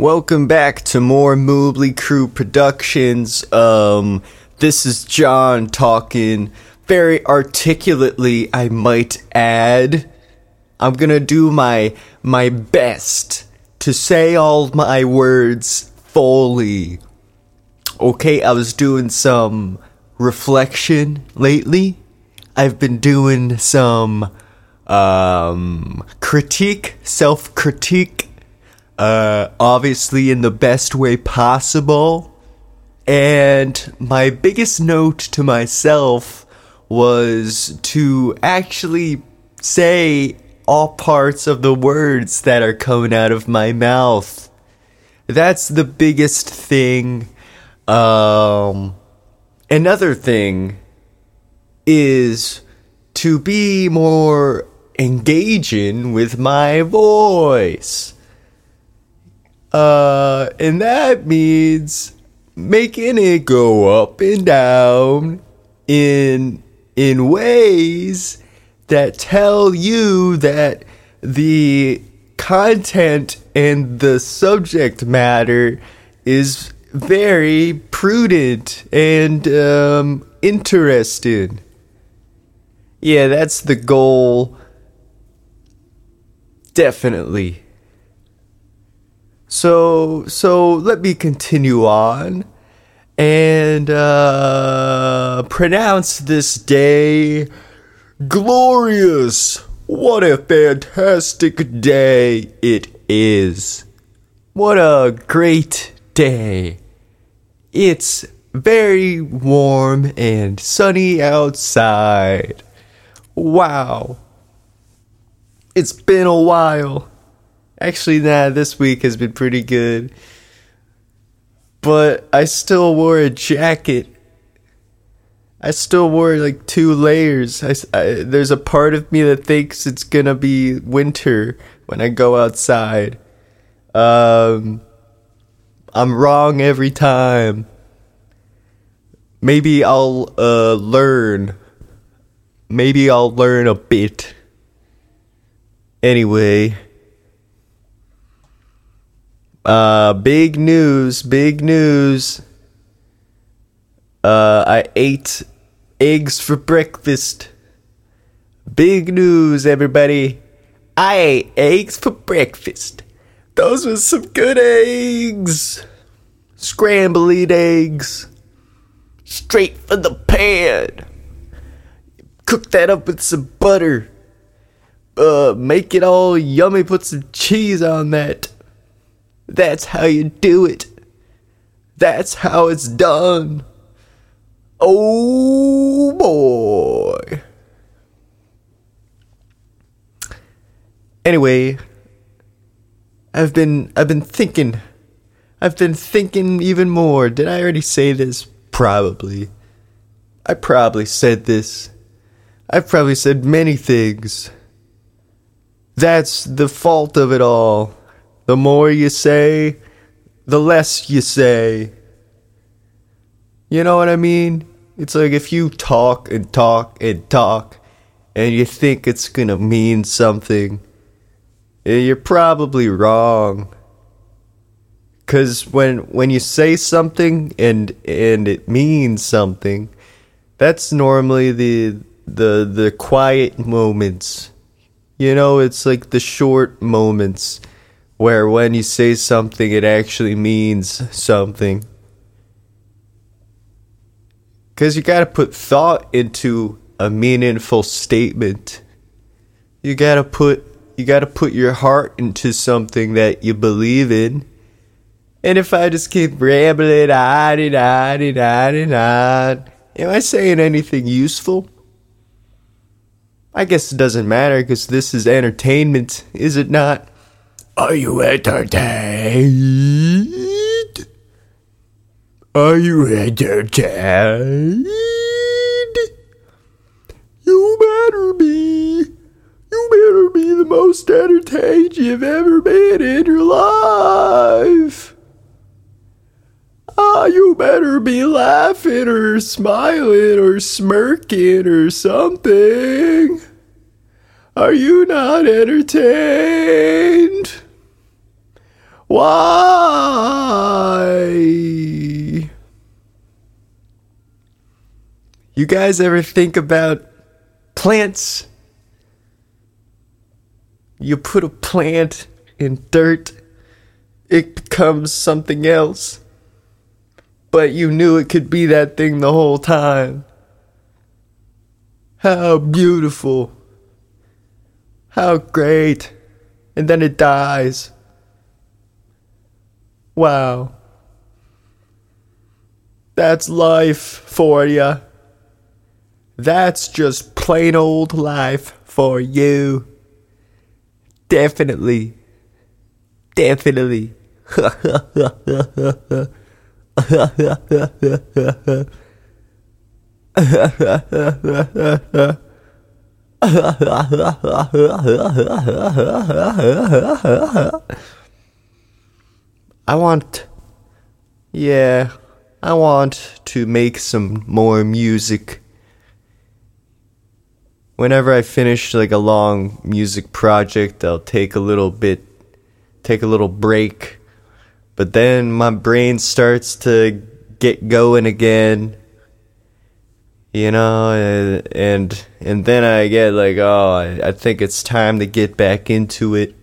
Welcome back to more Moobly Crew Productions. Um, this is John talking very articulately, I might add. I'm gonna do my my best to say all my words fully. Okay, I was doing some reflection lately. I've been doing some um critique, self-critique uh, obviously in the best way possible. And my biggest note to myself was to actually say all parts of the words that are coming out of my mouth. That's the biggest thing. Um, another thing is to be more engaging with my voice. Uh, and that means making it go up and down in in ways that tell you that the content and the subject matter is very prudent and um, interesting. Yeah, that's the goal. Definitely. So so let me continue on and uh, pronounce this day glorious. What a fantastic day it is. What a great day. It's very warm and sunny outside. Wow. It's been a while. Actually, nah, this week has been pretty good. But I still wore a jacket. I still wore like two layers. I, I, there's a part of me that thinks it's gonna be winter when I go outside. Um, I'm wrong every time. Maybe I'll uh, learn. Maybe I'll learn a bit. Anyway. Uh, big news, big news. Uh, I ate eggs for breakfast. Big news, everybody. I ate eggs for breakfast. Those were some good eggs. Scrambled eggs. Straight from the pan. Cook that up with some butter. Uh, make it all yummy. Put some cheese on that. That's how you do it. That's how it's done. Oh boy. Anyway, I've been I've been thinking. I've been thinking even more. Did I already say this? Probably. I probably said this. I've probably said many things. That's the fault of it all. The more you say, the less you say. You know what I mean? It's like if you talk and talk and talk and you think it's gonna mean something, you're probably wrong. Cause when when you say something and and it means something, that's normally the the the quiet moments. You know, it's like the short moments where when you say something, it actually means something. Because you gotta put thought into a meaningful statement. You gotta put you gotta put your heart into something that you believe in. And if I just keep rambling on and on and on and on, am I saying anything useful? I guess it doesn't matter because this is entertainment, is it not? Are you entertained? Are you entertained? You better be. You better be the most entertained you've ever been in your life. Ah, you better be laughing or smiling or smirking or something. Are you not entertained? Why? You guys ever think about plants? You put a plant in dirt, it becomes something else. But you knew it could be that thing the whole time. How beautiful. How great. And then it dies. Wow. That's life for ya. That's just plain old life for you. Definitely. Definitely. I want. Yeah, I want to make some more music. Whenever I finish like a long music project, I'll take a little bit, take a little break. But then my brain starts to get going again. You know, and and then I get like, oh, I, I think it's time to get back into it.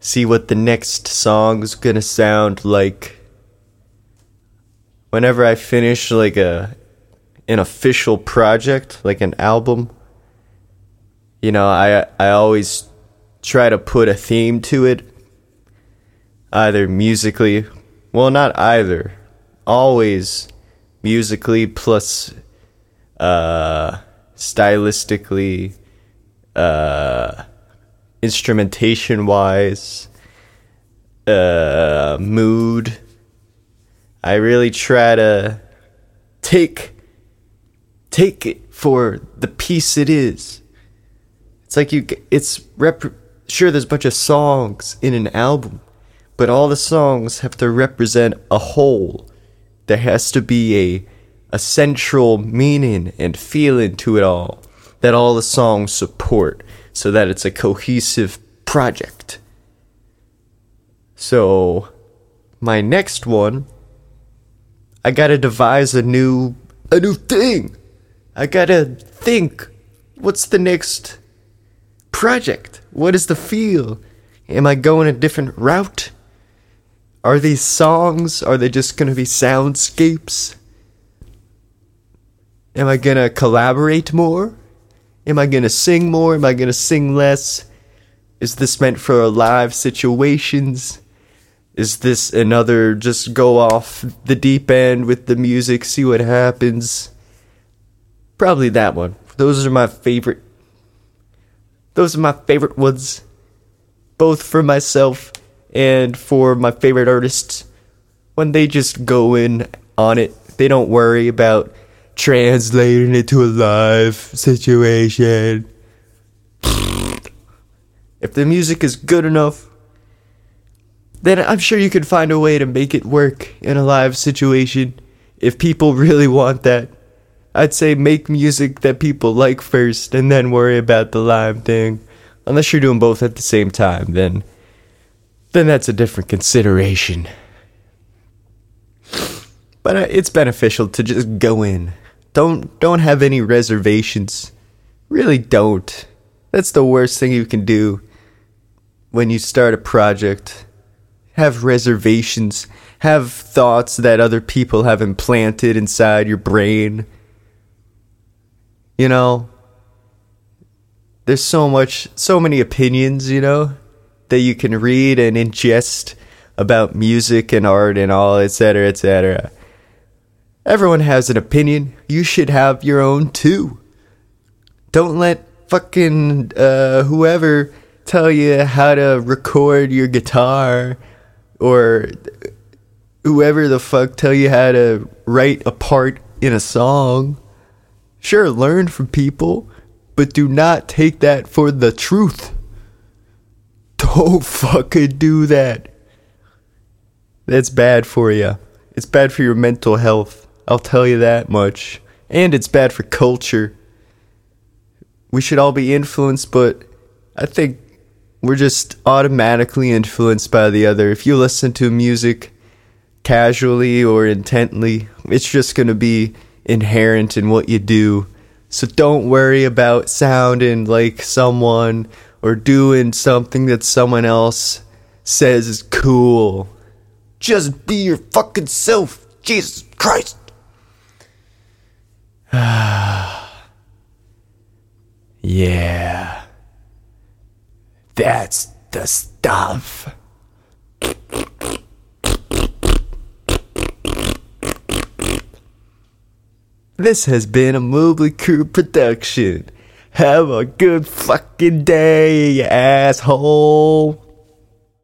See what the next song's gonna sound like whenever I finish like a an official project, like an album, you know, I I always try to put a theme to it. Either musically, well not either. Always musically plus uh stylistically uh instrumentation wise uh mood I really try to take take it for the piece it is. It's like you it's rep sure there's a bunch of songs in an album, but all the songs have to represent a whole. There has to be a a central meaning and feeling to it all that all the songs support so that it's a cohesive project. So my next one I gotta devise a new a new thing. I gotta think what's the next project? What is the feel? Am I going a different route? Are these songs are they just gonna be soundscapes? Am I gonna collaborate more? Am I gonna sing more? Am I gonna sing less? Is this meant for live situations? Is this another just go off the deep end with the music, see what happens? Probably that one. Those are my favorite. Those are my favorite ones. Both for myself and for my favorite artists. When they just go in on it, they don't worry about translating it to a live situation. If the music is good enough, then I'm sure you could find a way to make it work in a live situation if people really want that. I'd say make music that people like first and then worry about the live thing. Unless you're doing both at the same time, then then that's a different consideration. But uh, it's beneficial to just go in. Don't don't have any reservations. Really don't. That's the worst thing you can do when you start a project have reservations, have thoughts that other people have implanted inside your brain. You know, there's so much, so many opinions, you know, that you can read and ingest about music and art and all, etc., etc. Everyone has an opinion. You should have your own too. Don't let fucking uh, whoever tell you how to record your guitar or whoever the fuck tell you how to write a part in a song. Sure, learn from people, but do not take that for the truth. Don't fucking do that. That's bad for you. It's bad for your mental health. I'll tell you that much. And it's bad for culture. We should all be influenced, but I think we're just automatically influenced by the other. If you listen to music casually or intently, it's just going to be inherent in what you do. So don't worry about sounding like someone or doing something that someone else says is cool. Just be your fucking self. Jesus Christ. yeah. That's the stuff. This has been a Mobley Crew production. Have a good fucking day, you asshole.